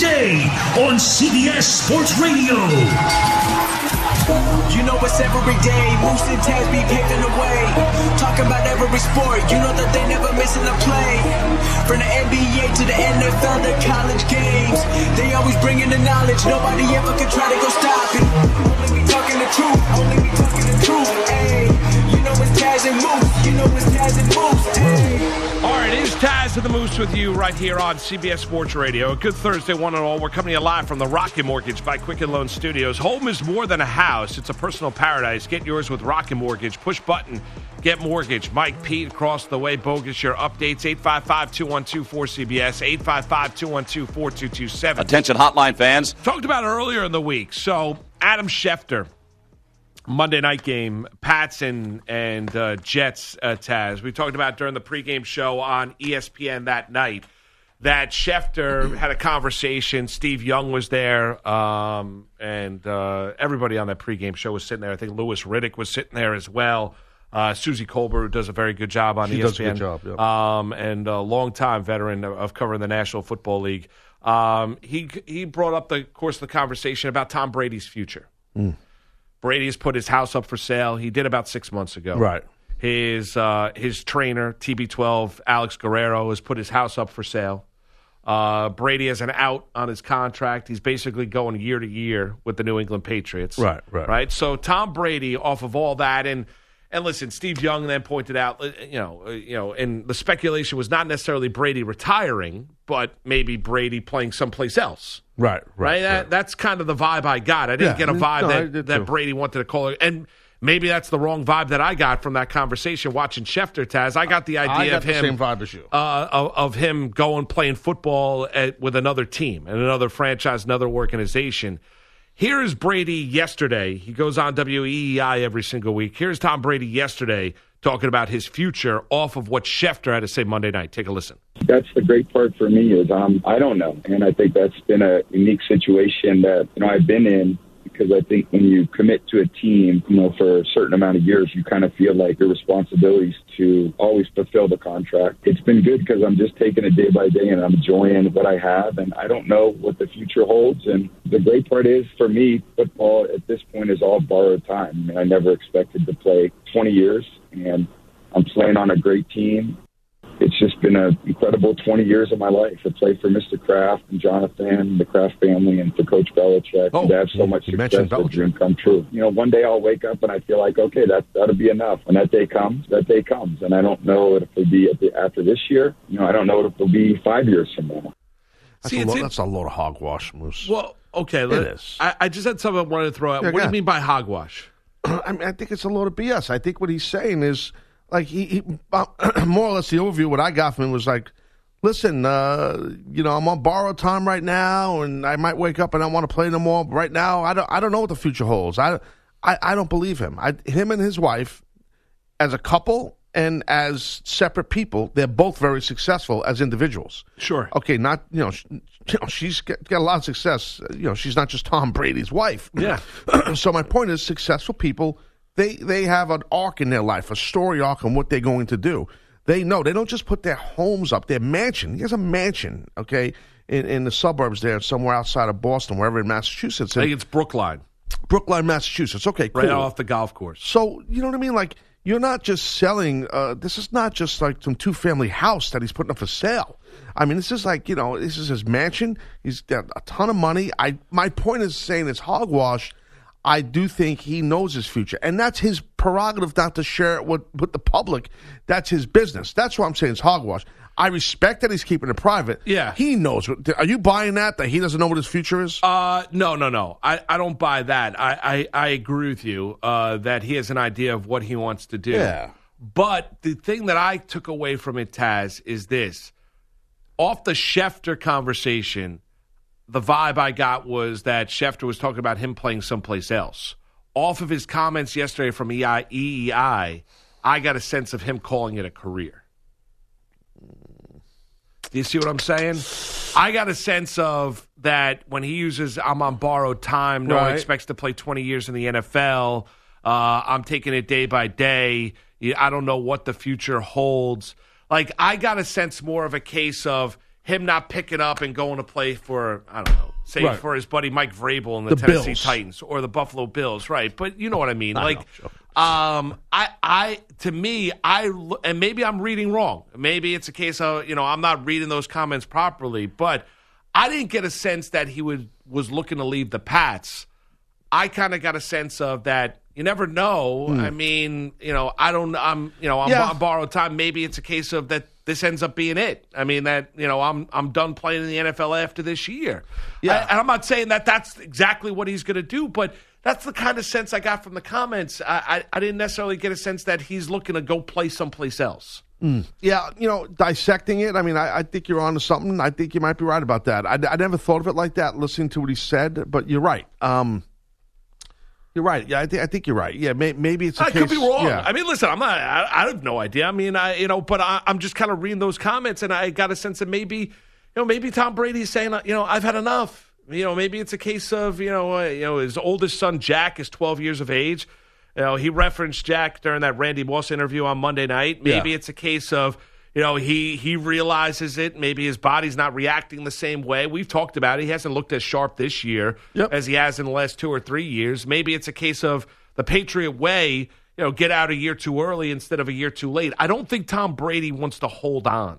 day on CBS Sports Radio. You know it's every day. Moose and Taz be paving the way. Talking about every sport. You know that they never missing a play. From the NBA to the NFL to college games. They always bringing the knowledge. Nobody ever can try to go stop it. It is Taz and the Moose with you right here on CBS Sports Radio. A good Thursday, one and all. We're coming to live from the Rocket Mortgage by Quicken Loan Studios. Home is more than a house; it's a personal paradise. Get yours with Rocket Mortgage. Push button, get mortgage. Mike Pete across the way. Bogusch your updates. 855-212-4CBS. 855-212-4227. Attention, hotline fans. Talked about earlier in the week. So Adam Schefter. Monday night game, Pats and and uh, Jets. Uh, Taz, we talked about during the pregame show on ESPN that night that Schefter had a conversation. Steve Young was there, um, and uh, everybody on that pregame show was sitting there. I think Louis Riddick was sitting there as well. Uh, Suzy Kolber, who does a very good job on She ESPN, does a good job, um, and a longtime veteran of, covering the National Football League. Um, he he brought up the course of the conversation about Tom Brady's future. Brady has put his house up for sale. He did about six months ago. Right. His uh, his trainer TB12 Alex Guerrero has put his house up for sale. Uh, Brady has an out on his contract. He's basically going year to year with the New England Patriots. Right, right. right. So Tom Brady, off of all that, and and listen, Steve Young then pointed out, uh, you know, uh, you know, and the speculation was not necessarily Brady retiring, but maybe Brady playing someplace else Right, right. right? That, That's kind of the vibe I got. I didn't Yeah, get a vibe no, that, that. Brady wanted to call it. And maybe that's the wrong vibe that I got from that conversation watching Schefter Taz. I got the idea got of the him same vibe as you. uh, of, of him going playing football at, with another team and another franchise, another organization. Here is Brady yesterday. He goes on WEEI every single week. Here's Tom Brady yesterday talking about his future off of what Schefter had to say Monday night. Take a listen. that's the great part for me is um I don't know, and I think that's been a unique situation that you know I've been in because I think when you commit to a team, you know, for a certain amount of years, you kind of feel like your responsibilities to always fulfill the contract. It's been good because I'm just taking it day by day and I'm enjoying what I have, and I don't know what the future holds. And the great part is for me, football at this point is all borrowed time. I mean, I never expected to play 20 years, and I'm playing on a great team it's just been an incredible 20 years of my life I played for Mr. Kraft and Jonathan, the Kraft family, and for Coach Belichick. Oh, and to have so much success, mentioned the dream come true. You know, one day I'll wake up and I feel like, okay, that that'll be enough. When that day comes, that day comes, and I don't know if it'll be at the, after this year. You know, I don't know if it'll be five years from now. That's, See, a it's lot, in- that's a load of hogwash, Moose. Well, okay. let- is. I, I just had something I wanted to throw out. Yeah, what do you mean by hogwash? I mean, I think it's a load of BS. I think what he's saying is like he, he uh, more or less the overview. What I got from him was like, listen, uh, you know, I'm on borrowed time right now, and I might wake up and I want to play no more. But right now, I don't, I don't know what the future holds. I, I, I don't believe him. I, him and his wife, as a couple and as separate people, they're both very successful as individuals. Sure. Okay, not you know, sh- you know she's got, got a lot of success. You know, she's not just Tom Brady's wife. Yeah. so my point is, successful people they they have an arc in their life, a story arc on what they're going to do. They know they don't just put their homes up, their mansion. He has a mansion, okay, in, in the suburbs there, somewhere outside of Boston, wherever in Massachusetts, I think it's Brookline, Brookline, Massachusetts. Okay, cool. right off the golf course. So you know what I mean? Like you're not just selling. Uh, this is not just like some two family house that he's putting up for sale. I mean, this is like you know, this is his mansion. He's got a ton of money. I my point is saying it's hogwash. I do think he knows his future, and that's his prerogative not to share it with, with the public. That's his business. That's why I'm saying it's hogwash. I respect that he's keeping it private. Yeah. he knows. Are you buying that? That he doesn't know what his future is? Uh, no, no, no. I, I don't buy that. I, I, I agree with you uh, that he has an idea of what he wants to do. Yeah. But the thing that I took away from it, Taz, is this. Off the Schefter conversation, the vibe I got was that Schefter was talking about him playing someplace else. Off of his comments yesterday from E EI, EEI, I got a sense of him calling it a career. Do you see what I'm saying? I got a sense of that when he uses I'm on borrowed time, no one expects to play 20 years in the NFL. Uh, I'm taking it day by day. I don't know what the future holds. Like, I got a sense more of a case of him not picking up and going to play for, I don't know, say Right. for his buddy Mike Vrabel and the, The Tennessee Bills. Titans or the Buffalo Bills, right? But you know what I mean. like, know, sure. um, I, I, to me, I, and maybe I'm reading wrong. Maybe it's a case of, you know, I'm not reading those comments properly, but I didn't get a sense that he would, was looking to leave the Pats. I kind of got a sense of that. You never know. I mean, you know, I don't. I'm, you know, I'm Hmm. Yeah. borrowed time. Maybe it's a case of that. This ends up being it. I mean, that you know, I'm I'm done playing in the NFL after this year. Yeah. I- and I'm not saying that that's exactly what he's going to do, but that's the kind of sense I got from the comments. I, I I didn't necessarily get a sense that he's looking to go play someplace else. Yeah, you know, dissecting it. I mean, I, I think you're onto something. I think you might be right about that. I, I never thought of it like that, listening to what he said. But you're right. Um, you're right. Yeah, I think I think you're right. Yeah, may, maybe it's. a I could be wrong. Yeah. I mean, listen, I'm not. I, I have no idea. I mean, I you know, but I, I'm just kind of reading those comments, and I got a sense that maybe, you know, maybe Tom Brady's saying, you know, I've had enough. You know, maybe it's a case of you know, uh, you know, his oldest son Jack is 12 years of age. You know, he referenced Jack during that Randy Moss interview on Monday night. Maybe Yeah. it's a case of. You know, he he realizes it. Maybe his body's not reacting the same way. We've talked about it. He hasn't looked as sharp this year Yep. as he has in the last two or three years. Maybe it's a case of the Patriot way, you know, get out a year too early instead of a year too late. I don't think Tom Brady wants to hold on.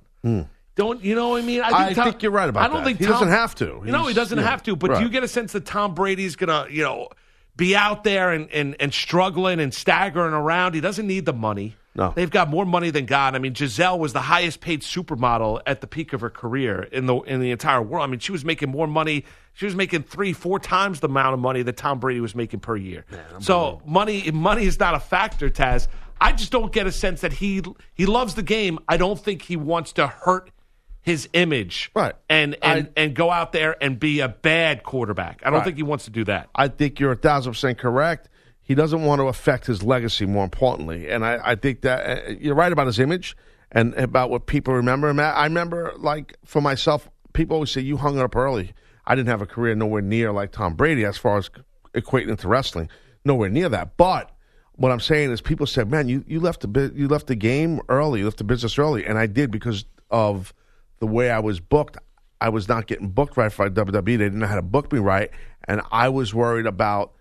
Don't you know what I mean? Hmm. I Tom- think you're right about I don't that. think He Tom- doesn't have to. You know, he doesn't yeah, have to. But do you get a sense that Tom Brady's gonna, you know, be out there and, and, and struggling and staggering around? He doesn't need the money. No. They've got more money than God. I mean, Gisele was the highest paid supermodel at the peak of her career in the in the entire world. I mean, she was making more money. She was making three, four times the amount of money that Tom Brady was making per year. so money money is not a factor, Taz. I just don't get a sense that he he loves the game. I don't think he wants to hurt his image Right. and and, I- and go out there and be a bad quarterback. I don't Right. think he wants to do that. I think you're a thousand percent correct. He doesn't want to affect his legacy, more importantly, and I, I think that uh, you're right about his image and about what people remember him. I remember, like for myself, people always say you hung up early. I didn't have a career nowhere near like Tom Brady as far as equating it to wrestling, nowhere near that. But what I'm saying is, people said, "Man, you, you left the you left the game early, you left the business early," and I did because of the way I was booked. I was not getting booked right for WWE. They didn't know how to book me right, and I was worried about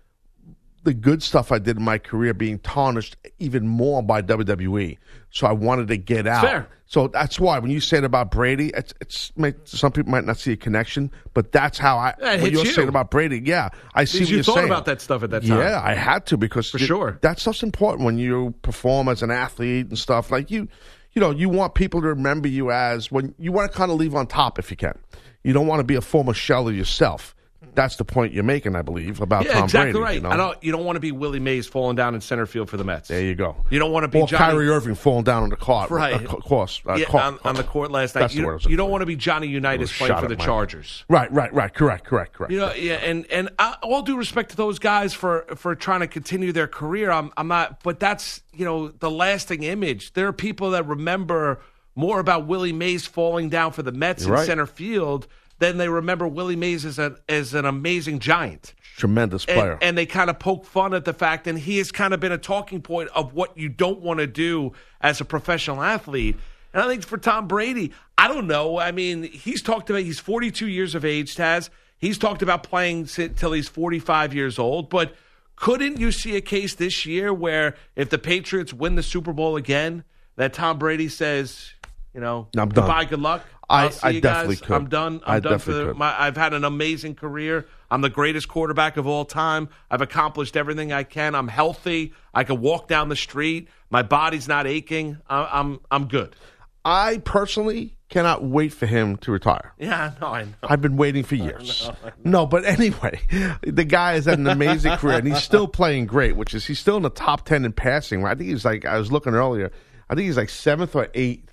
the good stuff I did in my career being tarnished even more by WWE. So I wanted to get out. Fair. So that's why when you said about Brady, it's it's some people might not see a connection, but that's how I. It what you're you. saying about Brady, yeah, I see. What you thought saying. about that stuff at that time. Yeah, I had to because For th- sure. that stuff's important when you perform as an athlete and stuff. Like you, you know, you want people to remember you as when you want to kind of leave on top if you can. You don't want to be a former shell of yourself. That's the point you're making, I believe, about Yeah, Tom exactly Brady. right. You know? I don't. You don't want to be Willie Mays falling down in center field for the Mets. There you go. You don't want to be or Johnny, Kyrie Irving falling down on the court. Right. Uh, course. Uh, yeah, court. on, on the court last night. That's You, word I was you don't want to be Johnny Unitas playing for the Chargers. Right, right, right. Correct, correct, correct. You know, yeah, and and I, all due respect to those guys for for trying to continue their career, I'm I'm not. But that's you know the lasting image. There are people that remember more about Willie Mays falling down for the Mets You're in right. center field than they remember Willie Mays as a as an amazing giant. Tremendous player. and they kind of poke fun at the fact, and he has kind of been a talking point of what you don't want to do as a professional athlete. And I think for Tom Brady, I don't know. I mean, he's talked about he's 42 years of age, Taz. He's talked about playing till he's 45 years old, but couldn't you see a case this year where if the Patriots win the Super Bowl again, that Tom Brady says, you know, I'm done. goodbye, good luck. I- I'll I you definitely guys. could. I'm done. I'm I done for the, could. my. I've had an amazing career. I'm the greatest quarterback of all time. I've accomplished everything I can. I'm healthy. I can walk down the street. My body's not aching. I, I'm I'm good. I personally cannot wait for him to retire. Yeah, no, I know. I've been waiting for years. No, but anyway, the guy has had an amazing career, and he's still playing great. Which is he's still in the top ten in passing. I think he's like I was looking earlier. I think he's like seventh or eighth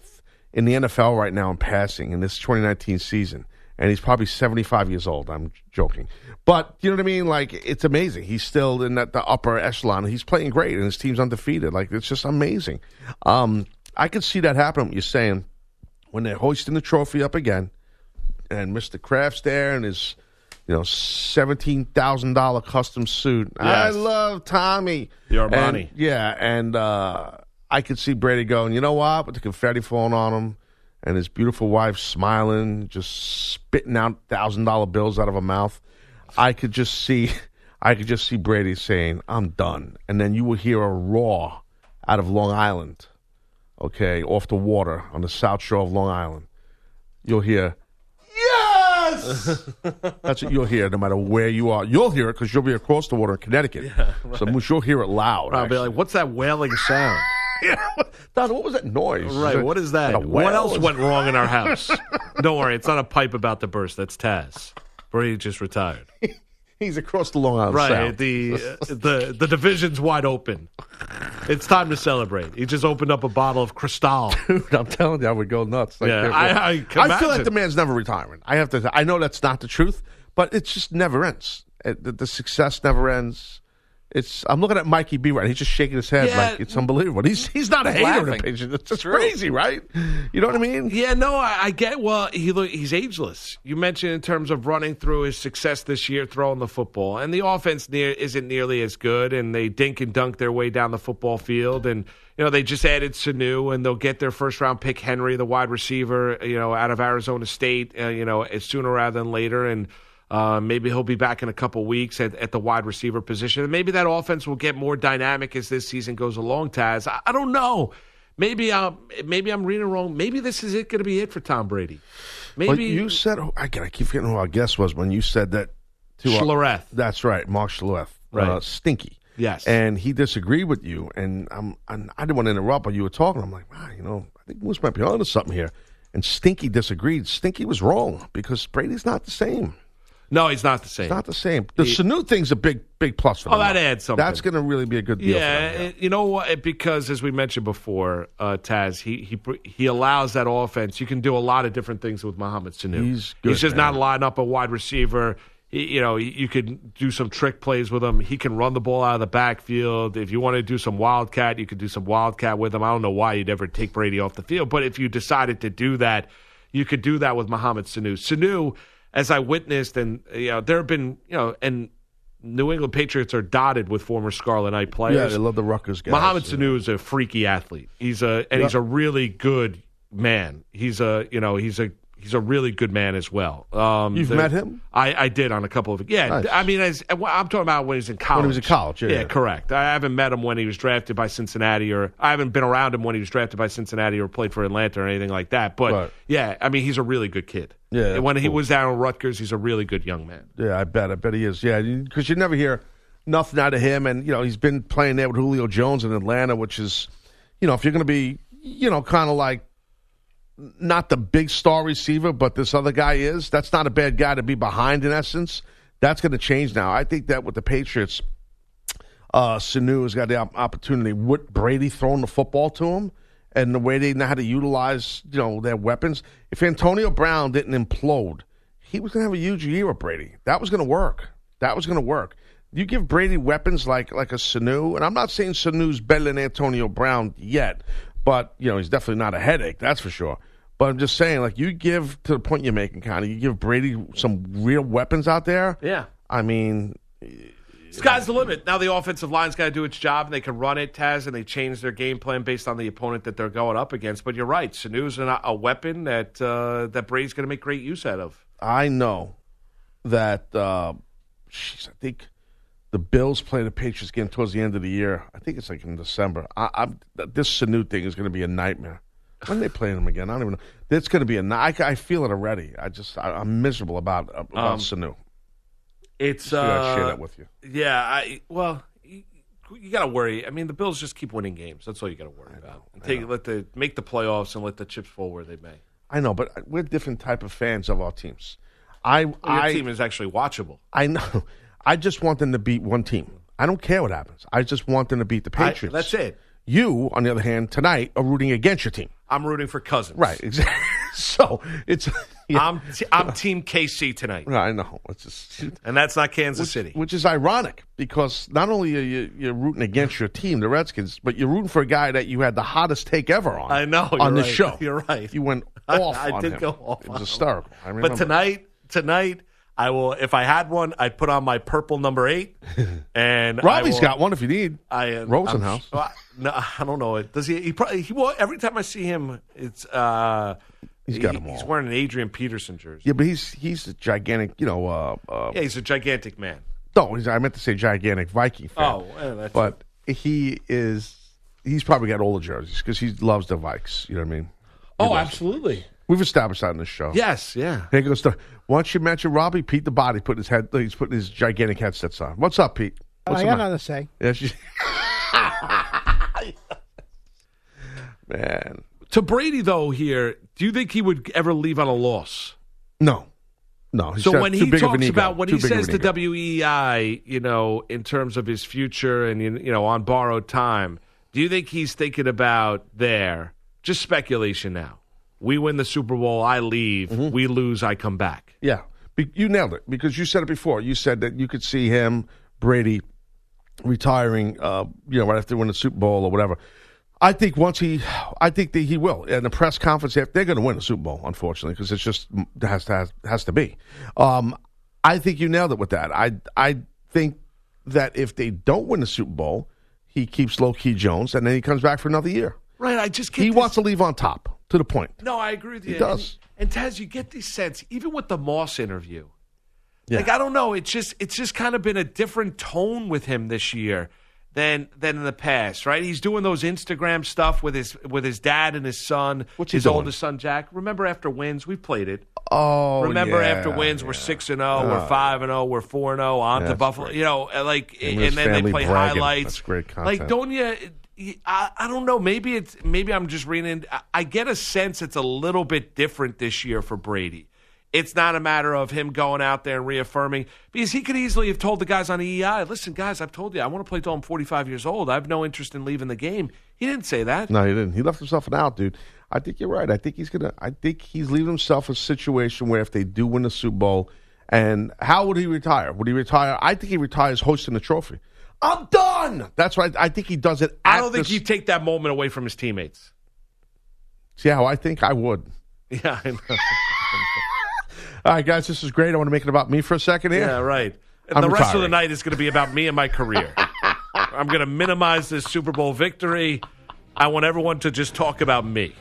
in the NFL right now in passing in this 2019 season, and he's probably 75 years old. I'm joking, but you know what I mean. Like it's amazing. He's still in that, the upper echelon. He's playing great, and his team's undefeated. Like it's just amazing. Um, I could see that happen. What you're saying when they're hoisting the trophy up again, and Mr. Kraft's there and his, you know, seventeen thousand dollar custom suit. I love Tommy. The Armani. And- yeah, and uh, I could see Brady going. You know what? With the confetti falling on him, and his beautiful wife smiling, just spitting out thousand dollar bills out of her mouth. I could just see, I could just see Brady saying, "I'm done," and then you will hear a roar out of Long Island okay, off the water on the south shore of Long Island, you'll hear, yes! That's what you'll hear no matter where you are. You'll hear it because you'll be across the water in Connecticut. So Moose, you'll hear it loud. I'll be like, what's that wailing sound? Don, what was that noise? right. What is that? a What else went wrong in our house? Don't worry, it's not a pipe about to burst. That's Taz. Brady just retired. He's across the Long Island Right. Sound. The the the division's wide open. It's time to celebrate. He just opened up a bottle of Cristal. Dude, I'm telling you, I would go nuts. Like, Yeah, I- I I feel like the man's never retiring. I have to. I know that's not the truth, but it just never ends. It, the, the success never ends. It's. I'm looking at Mikey B. Right, he's just shaking his head Yeah. like it's unbelievable. He's he's not a hater laughing. It's just crazy, right? You know what I mean? Yeah, no, I, I get. Well, he he's ageless. You mentioned in terms of running through his success this year, throwing the football, and the offense near isn't nearly as good, and they dink and dunk their way down the football field, and you know they just added Sanu, and they'll get their first round pick Henry, the wide receiver, you know, out of Arizona State, uh, you know, sooner rather than later, and. Uh, maybe he'll be back in a couple weeks at, at the wide receiver position. And maybe that offense will get more dynamic as this season goes along, Taz. I, I don't know. Maybe I'm maybe I'm reading wrong. Maybe this is it going to be it for Tom Brady. Maybe you said I, I keep forgetting who our guest was when you said that to our- Schlereth. That's right, Mark Schlereth. Right. Uh, stinky. Yes. And he disagreed with you, and I'm, I'm I didn't want to interrupt, but you were talking. I'm like, wow, you know, I think Moose might be onto something here. And Stinky disagreed. Stinky was wrong because Brady's not the same. No, he's not the same. Not the same. The Sanu thing's a big, big plus for Oh, that adds something. That's going to really be a good deal. yeah, them, it- you know what? Because as we mentioned before, uh, Taz, he he he allows that offense. You can do a lot of different things with Mohamed Sanu. He's good, He's just man. not lining up a wide receiver. He, you know, you could do some trick plays with him. He can run the ball out of the backfield. If you want to do some wildcat, you could do some wildcat with him. I don't know why you'd ever take Brady off the field, but if you decided to do that, you could do that with Mohamed Sanu. Sanu, as I witnessed, and you know, there have been, you know, and New England Patriots are dotted with former Scarlet Knight players. Yeah, they love the Rutgers guys. Mohamed yeah. Sanu is a freaky athlete. He's a and he's a really good man. He's a you know he's a he's a really good man as well. Um, You've the- met him? I, I did on a couple of yeah. Nice. I mean, as, I'm talking about when he's in college. When he was in college, yeah, yeah, correct. I haven't met him when he was drafted by Cincinnati, or I haven't been around him when he was drafted by Cincinnati or played for Atlanta or anything like that. But Right. yeah, I mean, he's a really good kid. Yeah, And when that's he was down at Rutgers, he's a really good young man. Yeah, I bet. I bet he is. Yeah, because you never hear nothing out of him, and you know he's been playing there with Julio Jones in Atlanta, which is, you know, if you're going to be, you know, kind of like not the big star receiver, but this other guy is. That's not a bad guy to be behind. In essence, that's going to change now. I think that with the Patriots, uh, Sanu has got the opportunity with Brady throwing the football to him and the way they know how to utilize, you know, their weapons. If Antonio Brown didn't implode, he was going to have a huge year with Brady. That was going to work. That was going to work. You give Brady weapons like like a Sanu, and I'm not saying Sanu's better than Antonio Brown yet, but you know he's definitely not a headache. That's for sure. But I'm just saying, like you give to the point you're making, Connie. You give Brady some real weapons out there. Yeah. I mean, Sky's the limit. Now the offensive line's got to do its job, and they can run it, Taz, and they change their game plan based on the opponent that they're going up against. But you're right, Sanu's an, a weapon that uh, that Brady's going to make great use out of. I know that. Uh, jeez, I think the Bills play the Patriots game towards the end of the year. I think it's like in December. I, I'm this Sanu thing is going to be a nightmare. When they play them again, I don't even know. It's going to be a. ni- I, I feel it already. I just I, I'm miserable about about Um, Sanu. It's figured I'd share uh, that with you. yeah. I well, you, you got to worry. I mean, the Bills just keep winning games. That's all you got to worry about. And take let the make the playoffs and let the chips fall where they may. I know, but we're different type of fans of our teams. I Well, your I team is actually watchable. I know. I just want them to beat one team. I don't care what happens. I just want them to beat the I- Patriots. that's it. You, on the other hand, tonight are rooting against your team. I'm rooting for Cousins. Right. Exactly. so it's. Yeah, I'm t- I'm Team KC tonight, I know. It's just. and that's not Kansas City. Which is ironic because not only are you you're rooting against your team, the Redskins, but you're rooting for a guy that you had the hottest take ever on. I know, on the right. show. You're right. You went I- off. I on did him. go off It was hysterical. I remember. But tonight, tonight, I will. If I had one, I'd put on my purple number eight, and Robbie's I will- got one if you need. I uh, Rosenhaus. I'm- no, I don't know. Does he? He probably. He will. Every time I see him, it's. uh He's got he- 'em He's wearing an Adrian Peterson jersey. Yeah, but he's he's a gigantic. You know. Uh, uh, Yeah, he's a gigantic man. No, he's, I meant to say gigantic Viking fan. Oh, yeah, that's but he is. He's probably got all the jerseys because he loves the Vikes. You know what I mean? Oh, absolutely. We've established that in this show. Yes, yeah. Here goes the. Once you mention Robbie, Pete the body put his head. He's putting his gigantic headsets on. What's up, Pete? Oh, What's I the got nothing to say. Yeah, she- Man, To Brady though, here, do you think he would ever leave on a loss? no, no. he's So when too he big of an talks about when Too he says to. WEI, you know, in terms of his future and you you know on borrowed time, do you think he's thinking about there? Just speculation now. We win the Super Bowl, I leave. Mm-hmm. We lose, I come back. Yeah, Be- you nailed it because you said it before. You said that you could see him, Brady, retiring. Uh, you know, right after winning the Super Bowl or whatever. I think once he, I think that he will. In the press conference, they're going to win the Super Bowl, unfortunately, because it's just has to has, has to be. Um, I think you nailed it with that. I I think that if they don't win the Super Bowl, he keeps low key Jones, and then he comes back for another year. Right. I just get He this- wants to leave on top. To the point. No, I agree with you. He does. And, and Taz, you get this sense, even with the Moss interview. Yeah. Like I don't know, it's just it's just kind of been a different tone with him this year than than in the past, right? He's doing those Instagram stuff with his with his dad and his son, What's his oldest son Jack. Remember after wins, we played it. Oh, Remember yeah, after wins, we're six and zero, we're five and zero, we're four and zero on to Buffalo. great. You know, uh, like and and then they play bragging. highlights. That's great Like, don't you? I, I don't know. Maybe it's maybe I'm just reading. I, I get a sense it's a little bit different this year for Brady. It's not a matter of him going out there and reaffirming because he could easily have told the guys on the EI, "Listen, guys, I've told you I want to play till I'm 45 years old. I have no interest in leaving the game." He didn't say that. No, he didn't. He left himself an out, dude. I think you're right. I think he's gonna. I think he's leaving himself a situation where if they do win the Super Bowl, and how would he retire? Would he retire? I think he retires hosting the trophy. I'm done. That's right. I think he does it. I don't think the- he'd take that moment away from his teammates. See how I think I would. Yeah, I know. All right, guys, this is great. I want to make it about me for a second here. Yeah, right. And I'm the rest of the night is going to be about me and my career. I'm going to minimize this Super Bowl victory. I want everyone to just talk about me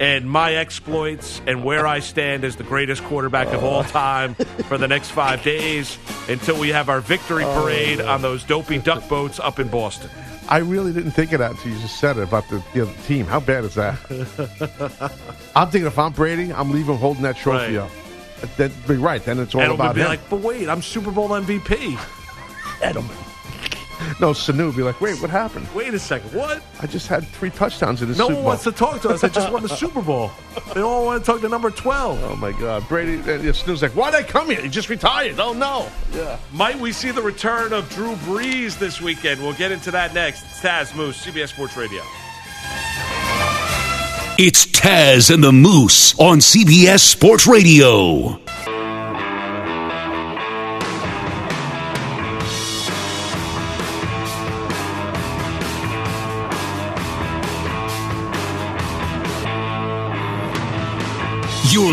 and my exploits and where I stand as the greatest quarterback of all oh. time for the next five days until we have our victory oh, parade on those dopey duck boats up in Boston. I really didn't think of that until you just said it about the, team. How bad is that? I'm thinking if I'm Brady, I'm leaving holding that trophy Right. up. That'd be right. Then it's all it'll about be him. like, but wait, I'm Super Bowl MVP. Edelman. No, Sanu would be like, wait, what happened? Wait a second. What? I just had three touchdowns in the No Super one wants to talk to us. I just won the Super Bowl. They all want to talk to number 12. Oh my God, Brady! Uh, yeah, Sanu's like, why'd I come here? He just retired. Oh no. Yeah. Might we see the return of Drew Brees this weekend? We'll get into that next. It's Taz Moose, CBS Sports Radio. It's Taz and the Moose on CBS Sports Radio.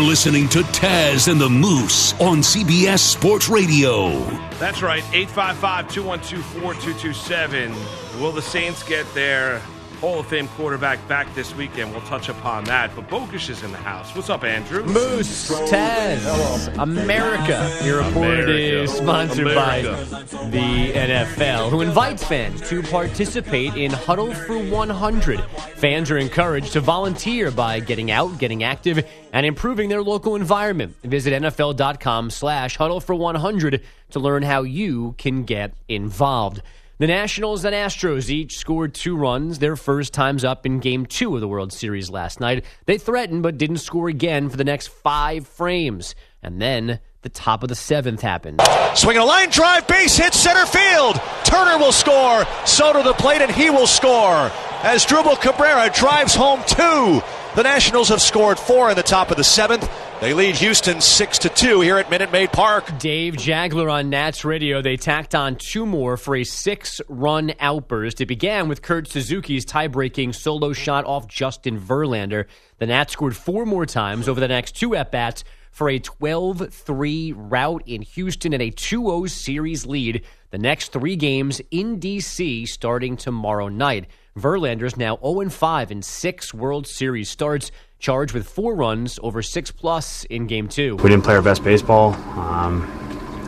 Listening to Taz and the Moose on CBS Sports Radio. That's right, 855 212 4227. Will the Saints get their Hall of Fame quarterback back this weekend. We'll touch upon that. But Bogusch is in the house. What's up, Andrew? Moose, Taz, America. Your report America. is sponsored America. by the NFL, who invites fans to participate in Huddle for 100. Fans are encouraged to volunteer by getting out, getting active, and improving their local environment. Visit NFL.com slash Huddle for 100 to learn how you can get involved. The Nationals and Astros each scored two runs, their first times up in Game 2 of the World Series last night. They threatened but didn't score again for the next five frames. And then the top of the seventh happened. Swinging a line drive, base hit center field. Turner will score. Soto to the plate, and he will score. Asdrubal Cabrera drives home two. The Nationals have scored four in the top of the seventh. They lead Houston six to two here at Minute Maid Park. Dave Jageler on Nats Radio. They tacked on two more for a six run outburst. It began with Kurt Suzuki's tie breaking solo shot off Justin Verlander. The Nats scored four more times over the next two at bats for a 12 3 rout in Houston and a 2 0 series lead. The next three games in D.C. starting tomorrow night. Verlander's now 0 5 in six World Series starts, charged with four runs over six plus in game two. we didn't play our best baseball. Um,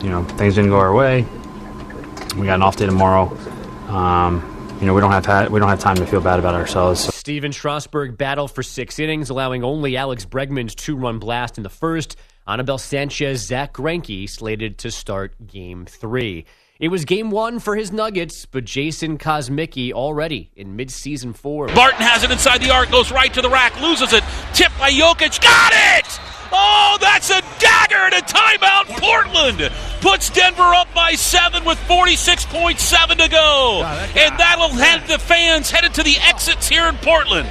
you know, things didn't go our way. We got an off day tomorrow. Um, you know, we don't have ha- we don't have time to feel bad about ourselves. So Stephen Strasburg battled for six innings, allowing only Alex Bregman's two run blast in the first. Anibal Sanchez, Zack Greinke slated to start game three. It was game one for his Nuggets, but Jason Kosmicki already in midseason form. Barton has it inside the arc, goes right to the rack, loses it. Tipped by Jokic. Got it! Oh, that's a dagger and a timeout. Portland puts Denver up by seven with 46.7 to go. And that'll head the fans headed to the exits here in Portland.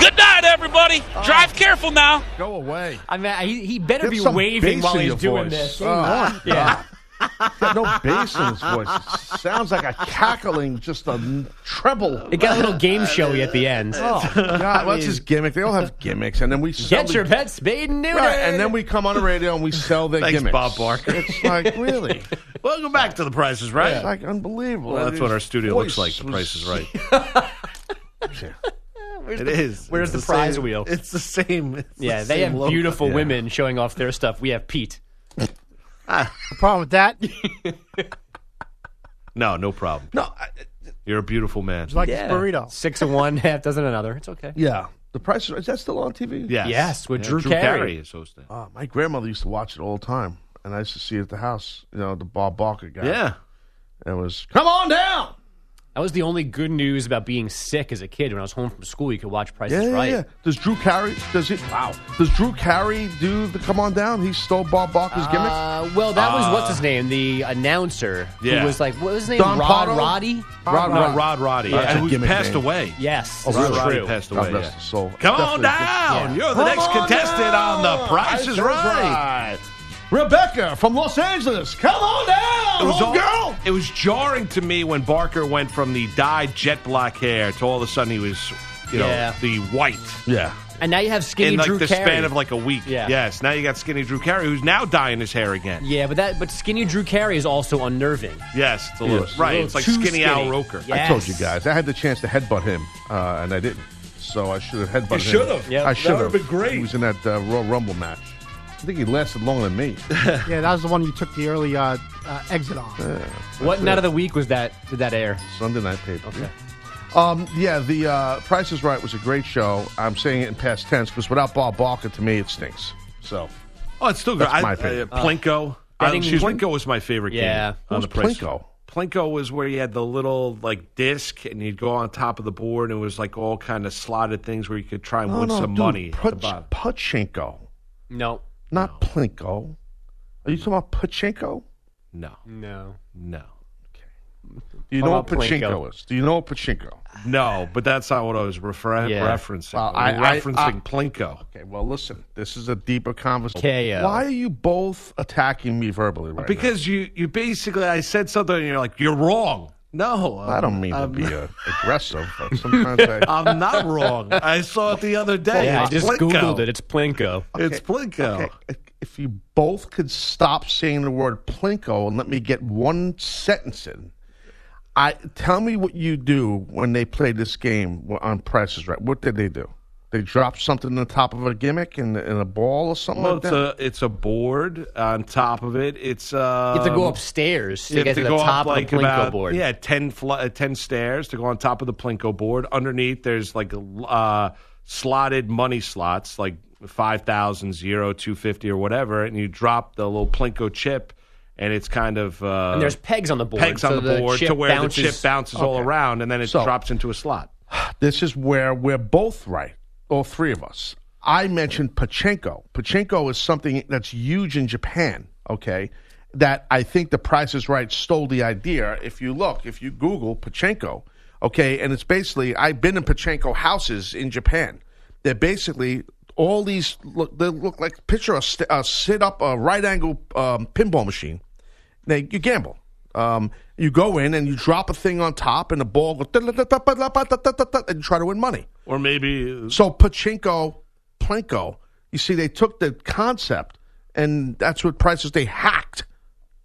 Good night, everybody. Drive careful now. Go away. I mean, he, he better Get be waving while he's doing voice. this. Oh, yeah. Got no bass in his voice. It sounds like a cackling, just a treble. It got a little game showy at the end. Oh, God, what's his gimmick? They all have gimmicks, and then we sell Get the- your pets spayed and neutered. Right, and then we come on the radio and we sell their Thanks, gimmicks. Bob Barker. It's like really, Welcome back to the Price is Right. it's like unbelievable. Well, that's what our studio looks like. voice The was- Price is Right. it is. where's It's the prize same- wheel? It's the same. it's the Yeah, they same have logo. beautiful Yeah. women showing off their stuff. We have Pete. Problem with that? No, no problem. No, I, You're a beautiful man. like this burrito. Six of one, half dozen another. It's okay. yeah. The price is, is that still on TV? Yes. Yes, with Yeah, Drew Carey. is hosting. Oh, my grandmother used to watch it all the time, and I used to see it at the house. You know, the Bob Barker guy. Yeah. And it was come on down. That was the only good news about being sick as a kid. When I was home from school, you could watch Price Yeah, is yeah, Right. yeah. Does Drew Carey? Does he? Wow. Does Drew Carey do the come on down? He stole Bob Barker's gimmick. Uh, well, that was what's his name, the announcer yeah. who was like, what was his name? Don Rod Pardo? Roddy. Rod, No, Rod. Rod Roddy, yeah, a who passed name. away. Yes, Oh, this is Rod Roddy true. passed God away. bless yeah. his soul. Come on down. Yeah. You're the next Come on contestant down. on The Price is Right. Rebecca from Los Angeles, come on down, It was, all- girl. it was jarring to me when Barker went from the dyed jet black hair to all of a sudden he was, you know, Yeah. the white Yeah. And now you have skinny in like Drew the Carey. span of like a week. Yeah. Yes. Now you got skinny Drew Carey, who's now dyeing his hair again. yeah, but that but skinny Drew Carey is also unnerving. Yes, it's a little, Yes. right. A little it's like too skinny, Al skinny. Roker. Yeah. I told you guys. I had the chance to headbutt him, uh, and I didn't. So I should have headbutted You him. should have. Yep. I should have. would've been great. He was in that uh, Royal Rumble match. I think he lasted longer than me. Yeah, that was the one you took the early uh, uh, exit on. What night of the week was that? Did that air? Sunday night paper. Okay. Um, yeah, the uh, Price is Right was a great show. I'm saying it in past tense because without Bob Barker, to me, it stinks. So Oh, it's still good. That's I, my opinion. Uh, Plinko. I, Betting- excuse Plinko was my favorite Yeah. game on Who's the price. Plinko? Plinko was where you had the little like disc, and you'd go on top of the board, and it was like all kind of slotted things where you could try and no, win no, some dude, money. at the Puch- bottom. Pachinko, No. Not Plinko. Are you talking about Pachinko? No, No. no, Okay. Do you How know what Pachinko Plinko? is? Do you know what Pachinko? no. But that's not what I was refer- Yeah. referencing. Well, I'm I- I- referencing I- Plinko. Okay, well, listen. This is a deeper conversation. KO. Uh, Why are you both attacking me verbally right Because you, you basically, I said something, and you're like, you're wrong. No, now? I don't mean I'm, to be uh, aggressive, but sometimes I. I'm not wrong. I saw it the other day. Yeah, I just Plinko. googled it. It's Plinko. It's Plinko. Okay, if you both could stop saying the word Plinko and let me get one sentence in, I tell me what you do when they play this game on prices right. What did they do? They drop something on the top of a gimmick and, and a ball or something Well, like it's that. a it's a board on top of it. It's uh, You have to go upstairs to you get to, the go up, top like, of the Plinko about, board. Yeah, 10, fl- uh, 10 stairs to go on top of the Plinko board. Underneath, there's like uh, slotted money slots, like 5,000, 0, 250 or whatever, and you drop the little Plinko chip, and it's kind of. Uh, And there's pegs on the board. pegs so on the board to where bounces. the chip bounces all around, and then it So- drops into a slot. this is where we're both right, all three of us. I mentioned pachinko. Pachinko is something that's huge in Japan, okay? That I think the Price is Right stole the idea. If you look, if you Google pachinko, okay, and it's basically, I've been in pachinko houses in Japan. They're basically all these, look, they look like, picture a, a sit up, a right angle um, pinball machine. Now, you gamble. Um, you go in and you drop a thing on top, and the ball goes, and try to win money. Or maybe. So pachinko, plinko. You see, they took the concept, and that's what prices they hacked.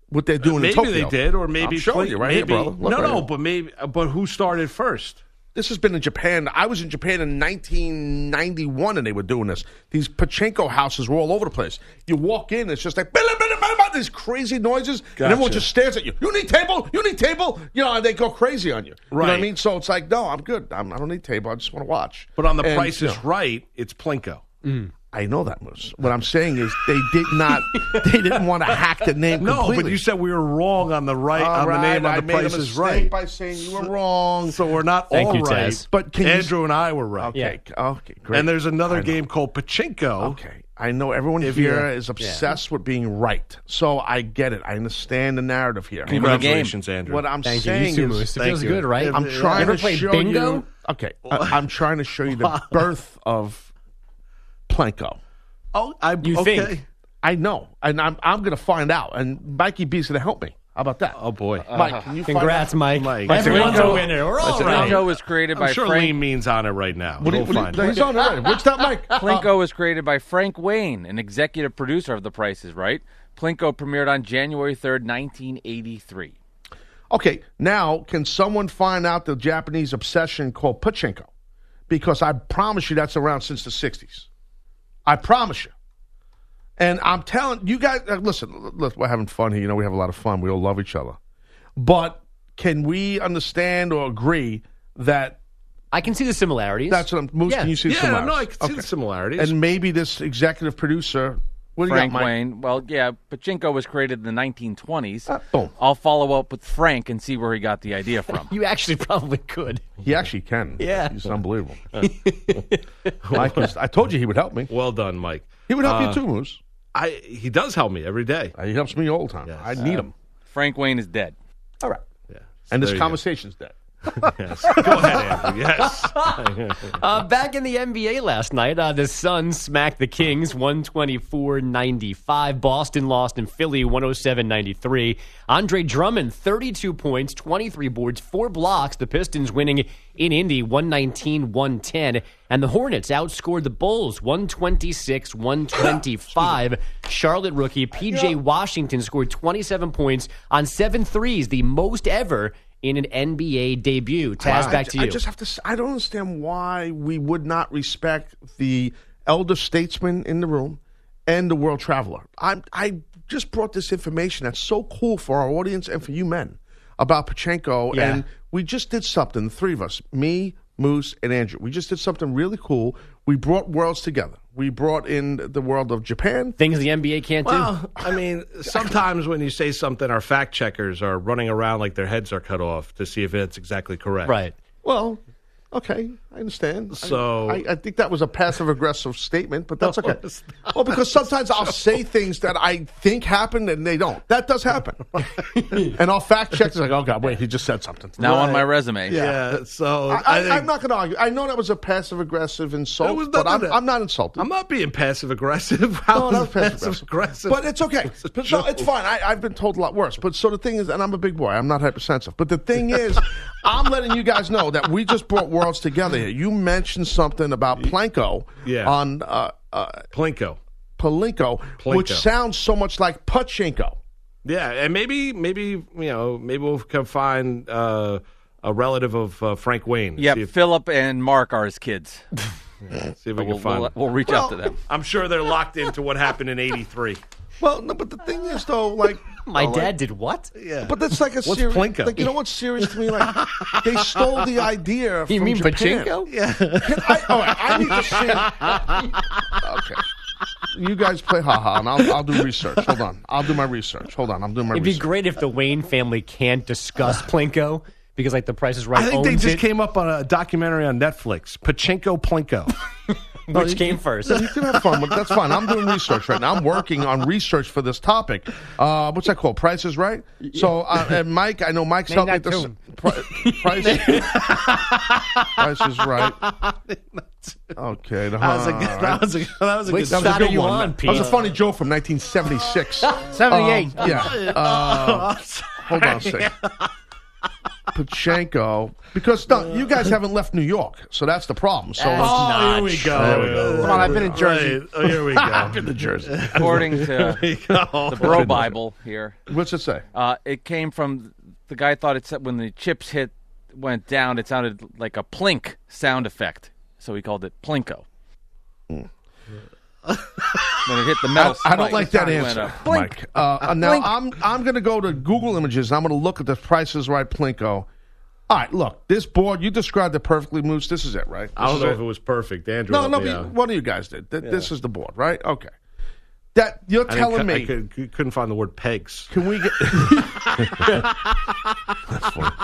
What they're doing in Maybe Tokyo. they did, or maybe I'm showing you right maybe, here, brother. Look no, right no, here. but maybe, but who started first? This has been in Japan. I was in Japan in 1991, and they were doing this. These pachinko houses were all over the place. You walk in, it's just like "Billa, billa, billa, billa," these crazy noises, and everyone Gotcha. just stares at you. You need table. You need table. You know, and they go crazy on you. You know what I mean? So it's like, no, I'm good. I'm, I don't need table. I just want to watch. But on the And, Price you is know, Right, it's Plinko. Mm. I know that Moose. What I'm saying is they did not. they didn't want to hack the name. No, completely. but you said we were wrong on the right All on the name on I the made Price a is mistake Right. by saying you were wrong. So we're not Thank all you, right. Taz. But can you- Andrew and I were right. Okay, okay, great. And there's another I know. game called Pachinko. Okay, I know everyone If here you're- is obsessed with being right, so I get it. I understand the narrative here. Congratulations, Andrew. What I'm Thank saying You is, Moose. It feels you. good, right? I'm Yeah. trying Ever to show bingo? you. Okay, uh, I, am trying to show you the birth of Planko. Oh, I You okay. think? I know, and I'm I'm going to find out, and Mikey B's going to help me. How about that? Oh boy. Mike, can you Congrats, find out? Mike. Mike. Everyone's Plinko- a winner. We're all Listen, right. Plinko was created I'm by sure Frank. Lean Mean's on it right now. What do you- we'll what do find you- he's on it right. What's that, Mike? Plinko was created by Frank Wayne, an executive producer of The Price is Right. Plinko premiered on January 3rd, 1983. Okay, now can someone find out the Japanese obsession called pachinko? Because I promise you that's around since the 60s. I promise you. And I'm telling you guys, uh, listen, look, we're having fun here. You know, we have a lot of fun. We all love each other. But can we understand or agree that I can see the similarities. that's what I'm, Moose, Yeah. can you see the similarities? Yeah, similarities? no, I can see the similarities. And maybe this executive producer, what do you Frank got, Wayne. Well, yeah, Pachinko was created in the 1920s. Ah, boom. I'll follow up with Frank and see where he got the idea from. You actually probably could. He actually can. Yeah. He's unbelievable. Mike was, I told you he would help me. well done, Mike. He would help Uh, you too, Moose. I he does help me every day. Uh, He helps me all the time. I need him. Frank Wayne is dead. All right. Yeah. And this there you go. conversation's dead. Yes. Go ahead, Andrew. Yes. Uh, back in the NBA last night, uh, the Suns smacked the Kings 124-95. Boston lost in Philly 107-93. Andre Drummond, 32 points, 23 boards, 4 blocks. The Pistons winning in Indy 119-110. And the Hornets outscored the Bulls 126-125. Charlotte rookie P.J. Washington scored 27 points on seven threes, the most ever in an NBA debut. Taz, I- back to you. I just have to. I don't understand why we would not respect the elder statesman in the room and the world traveler. I I just brought this information that's so cool for our audience and for you men about Pachinko, Yeah. and we just did something. The three of us, me, Moose, and Andrew, we just did something really cool. We brought worlds together. We brought in the world of Japan. Things the NBA can't do. Well, I mean, sometimes when you say something, our fact checkers are running around like their heads are cut off to see if it's exactly correct. Right. Well, okay, I understand. So- I, I think that was a passive aggressive statement, but that's No, okay. it's Well, because sometimes I'll say things that I think happened and they don't. That does happen, and I'll fact check. It's like, oh god, wait, he just said something. Now on my resume. Yeah. So I, I, I, think, I'm not going to argue. I know that was a passive aggressive insult, was but I'm, I'm not insulted. I'm not being passive aggressive. How No, not passive passive aggressive? But it's okay. It's a But no, it's fine. I, I've been told a lot worse. But so the thing is, and I'm a big boy. I'm not hypersensitive. But the thing is, I'm letting you guys know that we just brought worlds together here. You mentioned something about Planko Yeah. on uh, uh, Plinko. Palinko, which sounds so much like Pachinko. Yeah, and maybe maybe you know maybe we'll come find uh, a relative of uh, Frank Wayne. Yeah, if, Philip and Mark are his kids. see if we we'll, can find. we'll, we'll reach out to them. I'm sure they're locked into what happened in '83. Well, no, but the thing is, though, like My dad did what? Yeah, But that's like a What's serious. Plinko? Like you know what's serious to me? Like they stole the idea. You from mean Japan. pachinko? Yeah. Can I, all right, I need to see. Okay. You guys play haha, and I'll, I'll do research. Hold on. I'll do my research. Hold on. I'm doing my research. It'd be research. great if the Wayne family can't discuss Plinko because, like, the Price is Right I think they just it. came up on a documentary on Netflix, Pachinko Plinko. Which came first? Yeah, you can have fun with That's fine. I'm doing research right now. I'm working on research for this topic. Uh, what's that called? Price is right. So, uh, and Mike, I know Mike's Name helped me. that This, tune. pri- price, price is right. Okay, That was a good. That was a, that was a Which good. That was a good one. on, That was a funny joke from 1976. 78. Um, yeah. Uh, hold on a second. Pachinko, because no, you guys haven't left New York, so that's the problem. So That's let's- not Oh, here we go. There we go. Come on, I've been in Jersey. Right. Oh, here we go. I've been to Jersey. According to Here we go. the BroBible here, What's it say? uh, it came from the guy thought it said when the chips hit went down, it sounded like a plink sound effect, so he called it plinko. When it hit the metal, I, I don't like that answer. Blink. Mike. Uh, uh, now Blink. I'm I'm going to go to Google Images. I'm going to look at the prices right Plinko. All right, look, this board you described it perfectly, Moose. This is it, right? I don't know is if it was perfect. Andrew. No, no, me but one of you guys did. Th- This is the board, right? Okay. That you're I telling me? I could, could- couldn't find the word pegs. Can we get? That's funny.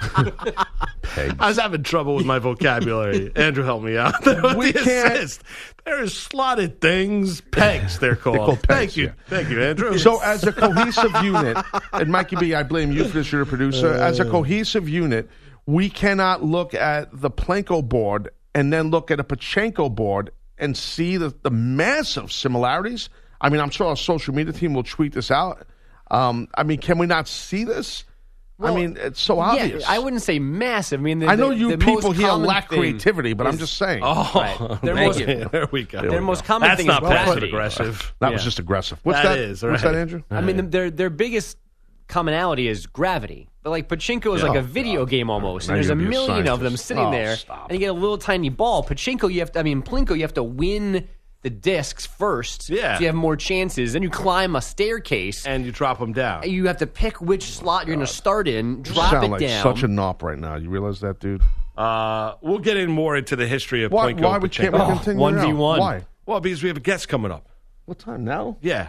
I was having trouble with my vocabulary. Andrew helped me out. We the can't- assist. There's slotted things, pegs. They're called. called Thank you, yeah. thank you, Andrew. So, as a cohesive unit, and Mikey B, I blame you for this. You're a producer. As a cohesive unit, we cannot look at the Plinko board and then look at a Pachinko board and see the, the massive similarities. I mean, I'm sure our social media team will tweet this out. Um, I mean, can we not see this? I mean, it's so obvious. Yeah, I wouldn't say massive. I mean, the, I know the- you the people here lack thing creativity, but I'm just saying. oh, Right. Their Thank most, you. there we go. their most common That's thing not is passive gravity. aggressive. that was just aggressive. What's That that? is, What's that, Andrew? I mean, their their biggest commonality is gravity. But like pachinko is like Oh, a video game almost, and there's a you're gonna be a million of them sitting Oh, there, stop. and you get a little tiny ball. Pachinko, you have to. I mean, plinko, you have to win the discs first. Yeah. so you have more chances. Then you climb a staircase. And you drop them down. you have to pick which slot you're going to start in, You drop sound it like down. such a nop right now. You realize that, dude? Uh, we'll get in more into the history of Why? Plinko Why we can't we Pachinko. continue? one v now? one. Why? Well, because we have a guest coming up. What time now? Yeah.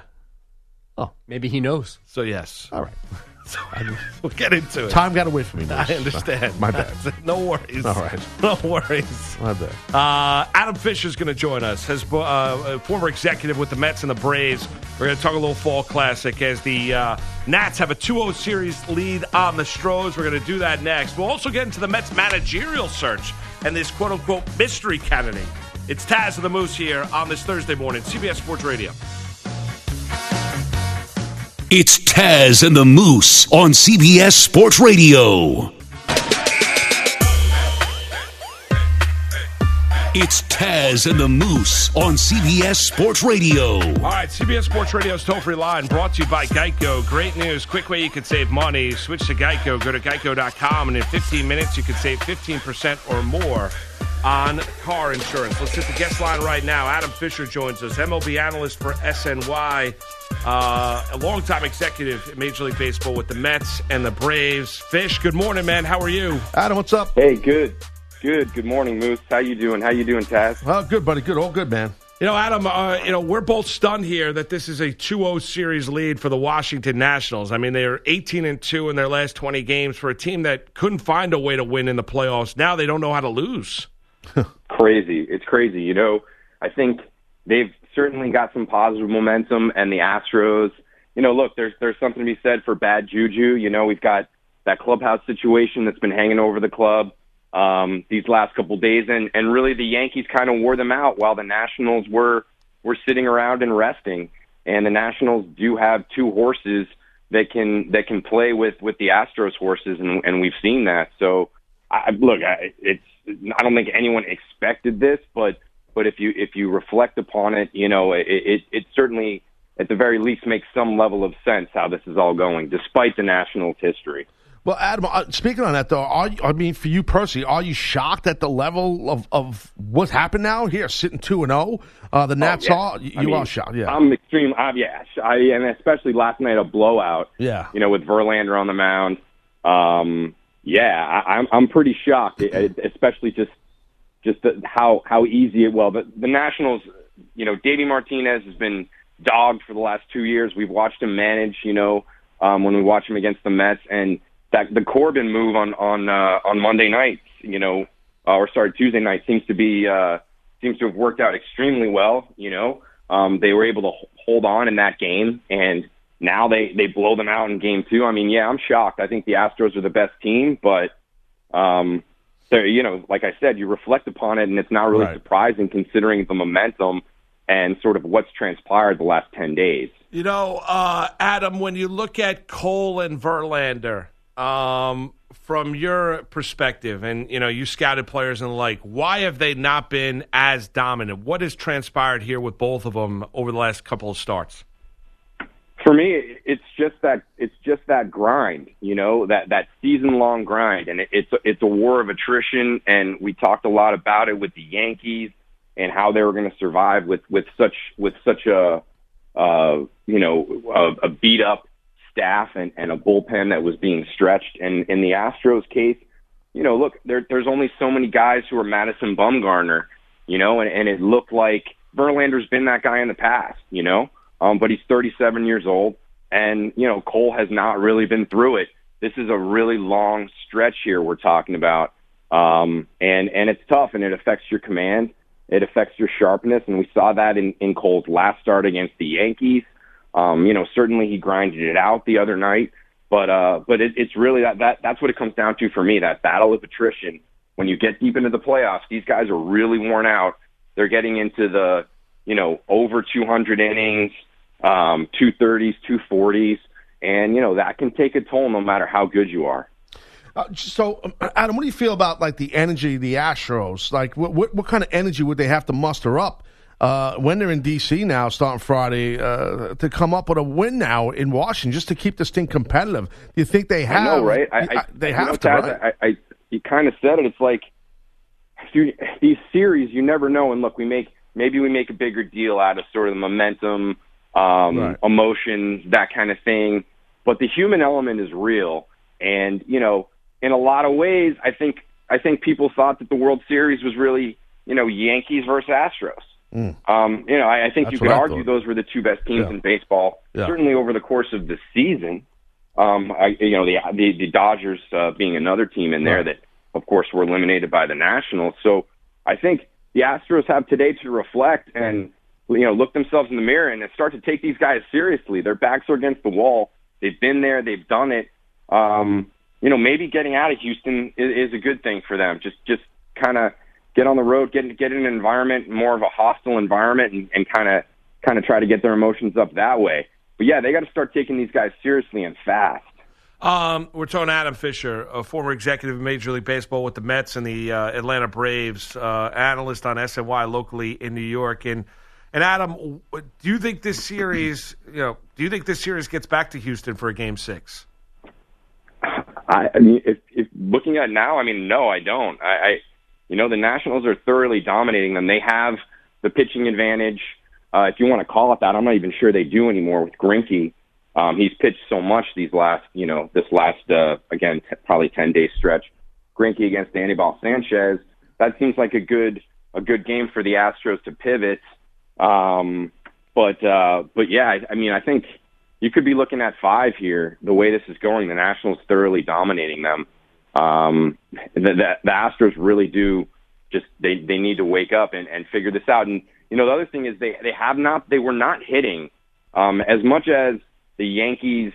oh, maybe he knows. So yes. All right. So we'll get into it. Time got away from me. I understand. My bad. no worries. All right. No worries. My bad. Uh, Adam Fisher's going to join us, as uh, a former executive with the Mets and the Braves. We're going to talk a little fall classic as the uh, Nats have a 2-0 series lead on the Stros. We're going to do that next. We'll also get into the Mets managerial search and this quote-unquote mystery candidate. It's Taz and the Moose here on this Thursday morning, CBS Sports Radio. It's Taz and the Moose on CBS Sports Radio. It's Taz and the Moose on CBS Sports Radio. All right, CBS Sports Radio's toll free line brought to you by Geico. Great news, quick way you can save money. Switch to Geico, go to geico.com, and in 15 minutes you can save 15% or more on car insurance. Let's hit the guest line right now. Adam Fisher joins us, MLB analyst for SNY, uh, a longtime executive in Major League Baseball with the Mets and the Braves. Fish, good morning, man. How are you? Adam, what's up? Hey, good, good, good morning, Moose. How you doing? How you doing, Taz? Oh, good, buddy. Good. All good, man. You know, Adam, uh, you know, we're both stunned here that this is a 2-0 series lead for the Washington Nationals. I mean, they are 18 and 2 in their last 20 games for a team that couldn't find a way to win in the playoffs. Now they don't know how to lose. Crazy. It's crazy. You know, I think they've certainly got some positive momentum, and the Astros. You know, look, there's there's something to be said for bad juju. You know, we've got that clubhouse situation that's been hanging over the club um, these last couple days, and and really the Yankees kind of wore them out while the Nationals were were sitting around and resting. And the Nationals do have two horses that can that can play with with the Astros horses, and and we've seen that. So, I, look, I, it's I don't think anyone expected this, but but if you if you reflect upon it, you know, it it, it certainly at the very least makes some level of sense how this is all going, despite the Nationals' history. Well, Adam, uh, speaking on that though, are I mean, for you personally, are you shocked at the level of, of what's happened now here, sitting two and zero? Uh, the Nats Oh, yeah. are you I mean, are shocked, yeah. I'm extreme. I'm, yeah, I, and especially last night a blowout. Yeah. you know, with Verlander on the mound. Um, yeah, I, I'm I'm pretty shocked, especially just just the, how how easy it. Well, the, the Nationals, you know, Davey Martinez has been dogged for the last two years. We've watched him manage. You know, um, when we watch him against the Mets, and that the Corbin move on on uh, on Monday night, you know, uh, or sorry Tuesday night seems to be uh, seems to have worked out extremely well. You know, um, they were able to hold on in that game, and now they they blow them out in game two. I mean, yeah, I'm shocked. I think the Astros are the best team, but um, they're you know, like I said, you reflect upon it, and it's not really Right. surprising considering the momentum and sort of what's transpired the last ten days. You know, uh, Adam, when you look at Cole and Verlander, um, from your perspective, and you know, you scouted players and the like, why have they not been as dominant? What has transpired here with both of them over the last couple of starts? For me, it's just that it's just that grind, you know, that that season long grind, and it, it's a, it's a war of attrition. And we talked a lot about it with the Yankees and how they were going to survive with with such with such a uh, you know a, a beat up staff and, and a bullpen that was being stretched. And in the Astros case, you know, look, there, there's only so many guys who are Madison Bumgarner, you know, and, and it looked like Verlander's been that guy in the past, you know, um, but he's 37 years old, and you know, Cole has not really been through it. This is a really long stretch here we're talking about, um, and and it's tough, and it affects your command, it affects your sharpness, and we saw that in in Cole's last start against the Yankees. Um, you know, certainly he grinded it out the other night, but uh, but it, it's really that that that's what it comes down to for me. That battle of attrition. When you get deep into the playoffs, these guys are really worn out. They're getting into the you know over 200 innings, um, 230s, 240s, and you know that can take a toll no matter how good you are. Uh, so, um, Adam, what do you feel about like the energy of the Astros? Like, what what, what kind of energy would they have to muster up uh, when they're in DC now, starting Friday, uh, to come up with a win now in Washington, just to keep this thing competitive? Do you think they have? I know, right? I, I, they you have know, to, Taz, right? I, I, you kind of said it. It's like through these series, you never know. And look, we make maybe we make a bigger deal out of sort of the momentum, um, Right. emotions, that kind of thing. But the human element is real, and you know, in a lot of ways, I think I think people thought that the World Series was really you know Yankees versus Astros. Mm. Um, you know, I, I think That's you could argue those were the two best teams Yeah. in baseball, Yeah. certainly over the course of the season. Um, I, you know, the the, the Dodgers uh, being another team in there Right. that, of course, were eliminated by the Nationals. So I think the Astros have today to reflect and you know look themselves in the mirror and start to take these guys seriously. Their backs are against the wall. They've been there. They've done it. Um, you know, maybe getting out of Houston is, is a good thing for them. Just just kind of get on the road, get get in an environment more of a hostile environment, and, kind of kind of try to get their emotions up that way. But yeah, they got to start taking these guys seriously and fast. Um, we're talking Adam Fisher, a former executive in Major League Baseball with the Mets and the uh, Atlanta Braves, uh, analyst on SNY locally in New York. And and Adam, do you think this series, you know, do you think this series gets back to Houston for a Game Six? I, I mean, if, if looking at now, I mean, no, I don't. I, I, you know, the Nationals are thoroughly dominating them. They have the pitching advantage, uh, if you want to call it that. I'm not even sure they do anymore with Greinke. Um, he's pitched so much these last, you know, this last, uh, again, t- probably 10 day stretch. Greinke against Anibal Sanchez. That seems like a good, a good game for the Astros to pivot. Um, but, uh, but yeah, I, I mean, I think you could be looking at five here. The way this is going, the Nationals thoroughly dominating them. Um, the, the, the Astros really do just they they need to wake up and, and figure this out. And you know the other thing is they they have not they were not hitting um, as much as the Yankees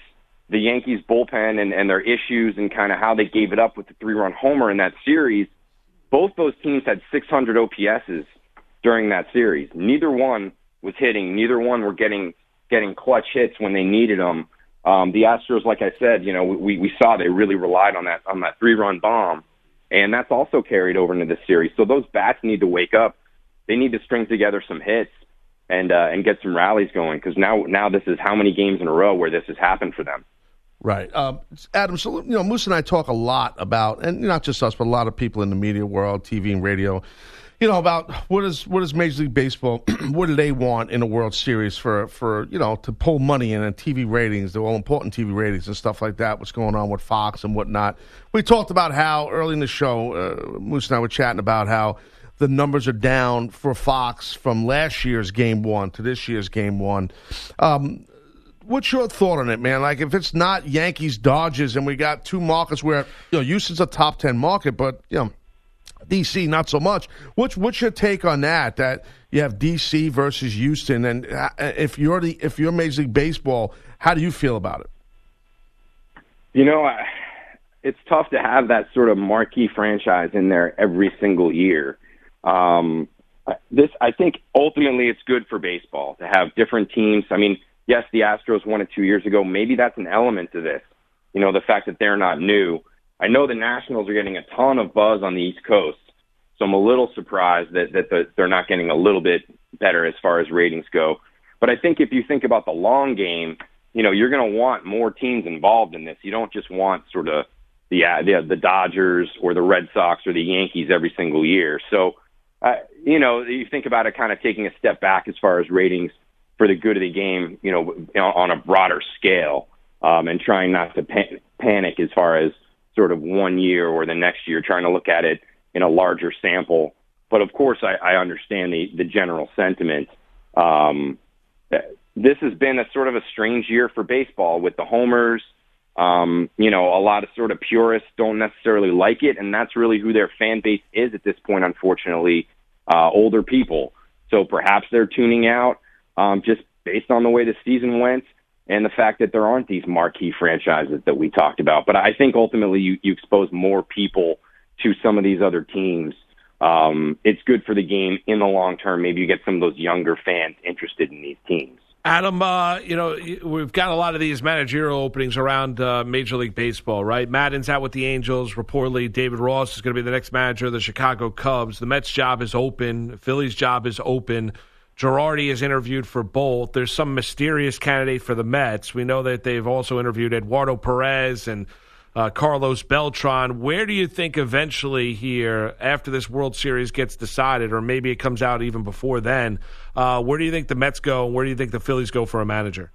the Yankees bullpen and, and their issues and kind of how they gave it up with the three run homer in that series. Both those teams had 600 OPSs during that series. Neither one was hitting. Neither one were getting getting clutch hits when they needed them. Um, the Astros, like I said, you know, we, we saw they really relied on that on that three run bomb, and that's also carried over into this series. So those bats need to wake up. They need to string together some hits. and uh, and get some rallies going because now now this is how many games in a row where this has happened for them. Right. Um, Adam, so, you know, Moose and I talk a lot about, and not just us, but a lot of people in the media world, TV and radio, you know, about what is what is Major League Baseball, what do they want in a World Series for, for you know, to pull money in and TV ratings, the all important TV ratings and stuff like that, what's going on with Fox and whatnot. We talked about how early in the show, uh, Moose and I were chatting about how the numbers are down for Fox from last year's game one to this year's game one. Um, what's your thought on it, man? Like, if it's not Yankees, Dodgers, and we got two markets where you know Houston's a top ten market, but you know DC not so much. What's what's your take on that? That you have DC versus Houston, and uh, if you're the if you're Major League Baseball, how do you feel about it? You know, I, it's tough to have that sort of marquee franchise in there every single year. Um, this, I think, ultimately, it's good for baseball to have different teams. I mean yes, the Astros won it two years ago. Maybe that's an element to this. You know, the fact that they're not new. I know the Nationals are getting a ton of buzz on the East Coast, so I'm a little surprised that that the, they're not getting a little bit better as far as ratings go. But I think if you think about the long game, you know, you're going to want more teams involved in this. You don't just want sort of the uh, the, the Dodgers or the Red Sox or the Yankees every single year. So, uh, you know, you think about it kind of taking a step back as far as ratings for the good of the game, you know, on a broader scale, um, and trying not to pan- panic as far as sort of one year or the next year, trying to look at it in a larger sample. But of course, I, I understand the, the general sentiment. Um, this has been a sort of a strange year for baseball with the homers. Um, you know, a lot of sort of purists don't necessarily like it, and that's really who their fan base is at this point, unfortunately, uh, older people. So perhaps they're tuning out um, just based on the way the season went and the fact that there aren't these marquee franchises that we talked about. But I think ultimately you, you expose more people to some of these other teams. Um, it's good for the game in the long term. Maybe you get some of those younger fans interested in these teams. Adam, uh, you know, we've got a lot of these managerial openings around uh, Major League Baseball, right? Maddon's out with the Angels. Reportedly, David Ross is going to be the next manager of the Chicago Cubs. The Mets' job is open. Philly's job is open. Girardi is interviewed for both. There's some mysterious candidate for the Mets. We know that they've also interviewed Eduardo Perez and uh, Carlos Beltran. Where do you think eventually here, after this World Series gets decided, or maybe it comes out even before then, uh, where do you think the Mets go, and where do you think the Phillies go for a manager?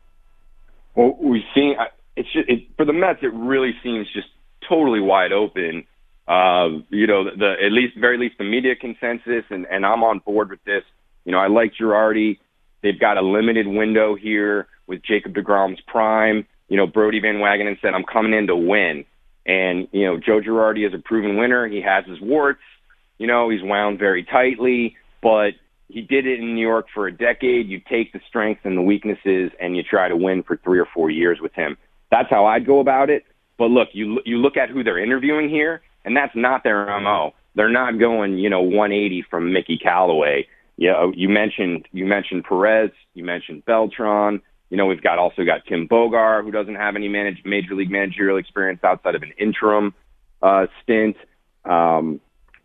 Well, we've seen it's just, it, for the Mets. It really seems just totally wide open. Uh, you know, the, the at least very least the media consensus, and, and I'm on board with this you know, I like Girardi. They've got a limited window here with Jacob DeGrom's prime. You know, Brodie Van Wagenen said, I'm coming in to win. And, you know, Joe Girardi is a proven winner. He has his warts. You know, he's wound very tightly, but he did it in New York for a decade. You take the strengths and the weaknesses and you try to win for three or four years with him. That's how I'd go about it. But look, you you look at who they're interviewing here, and that's not their MO. They're not going, you know, 180 from Mickey Callaway yeah, you mentioned you mentioned Perez, you mentioned Beltran. You know, we've got also got Tim Bogar, who doesn't have any manage, major league managerial experience outside of an interim uh, stint, um,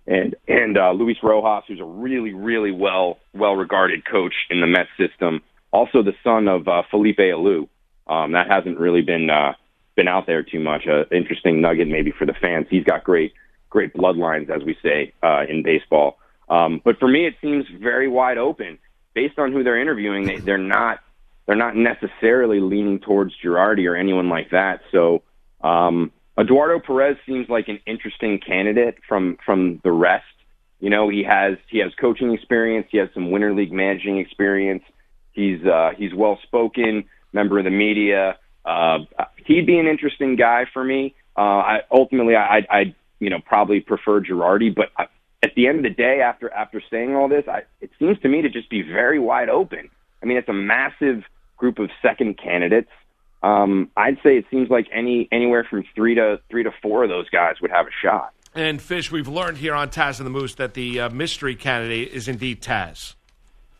and and uh, Luis Rojas, who's a really really well well regarded coach in the Mets system. Also, the son of uh, Felipe Alou. Um, that hasn't really been uh, been out there too much. Uh, interesting nugget maybe for the fans. He's got great great bloodlines, as we say uh, in baseball. Um, but for me, it seems very wide open based on who they're interviewing. They, they're not they're not necessarily leaning towards Girardi or anyone like that. So um, Eduardo Perez seems like an interesting candidate from from the rest. You know, he has he has coaching experience. He has some winter league managing experience. He's uh, he's well spoken, member of the media. Uh, he'd be an interesting guy for me. Uh, I, ultimately, I, I, you know probably prefer Girardi, but I, at the end of the day, after after saying all this, I, it seems to me to just be very wide open. I mean, it's a massive group of second candidates. Um, I'd say it seems like any anywhere from three to three to four of those guys would have a shot. And Fish, we've learned here on Taz and the Moose that the uh, mystery candidate is indeed Taz.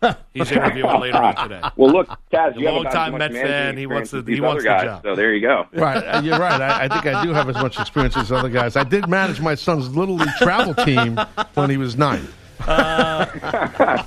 He's interviewing later on today. Well, look, Taz, He's you a long-time as much Met fan. He wants experience the- he wants other the guys, job. So there you go. Right, uh, you're right. I, I think I do have as much experience as other guys. I did manage my son's little league travel team when he was nine. Uh,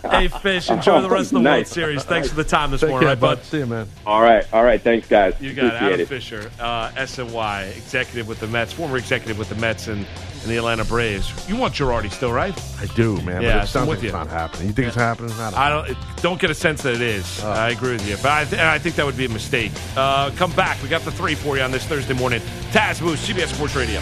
hey, Fish, enjoy the rest of the World Series. Thanks for the time this Take morning, care, right, bud? See you, man. All right, all right. Thanks, guys. You got it. Appreciate Adam it. Fisher, uh, SNY, executive with the Mets, former executive with the Mets and, and the Atlanta Braves. You want Girardi still, right? I do, man. Yeah, but it sounds like with it's you. not happening. You think it's happening? I don't I don't it- don't get a sense that it is. Oh. I agree with you, but I, th- I think that would be a mistake. Uh, come back. We got the three for you on this Thursday morning. Taz Moose, CBS Sports Radio.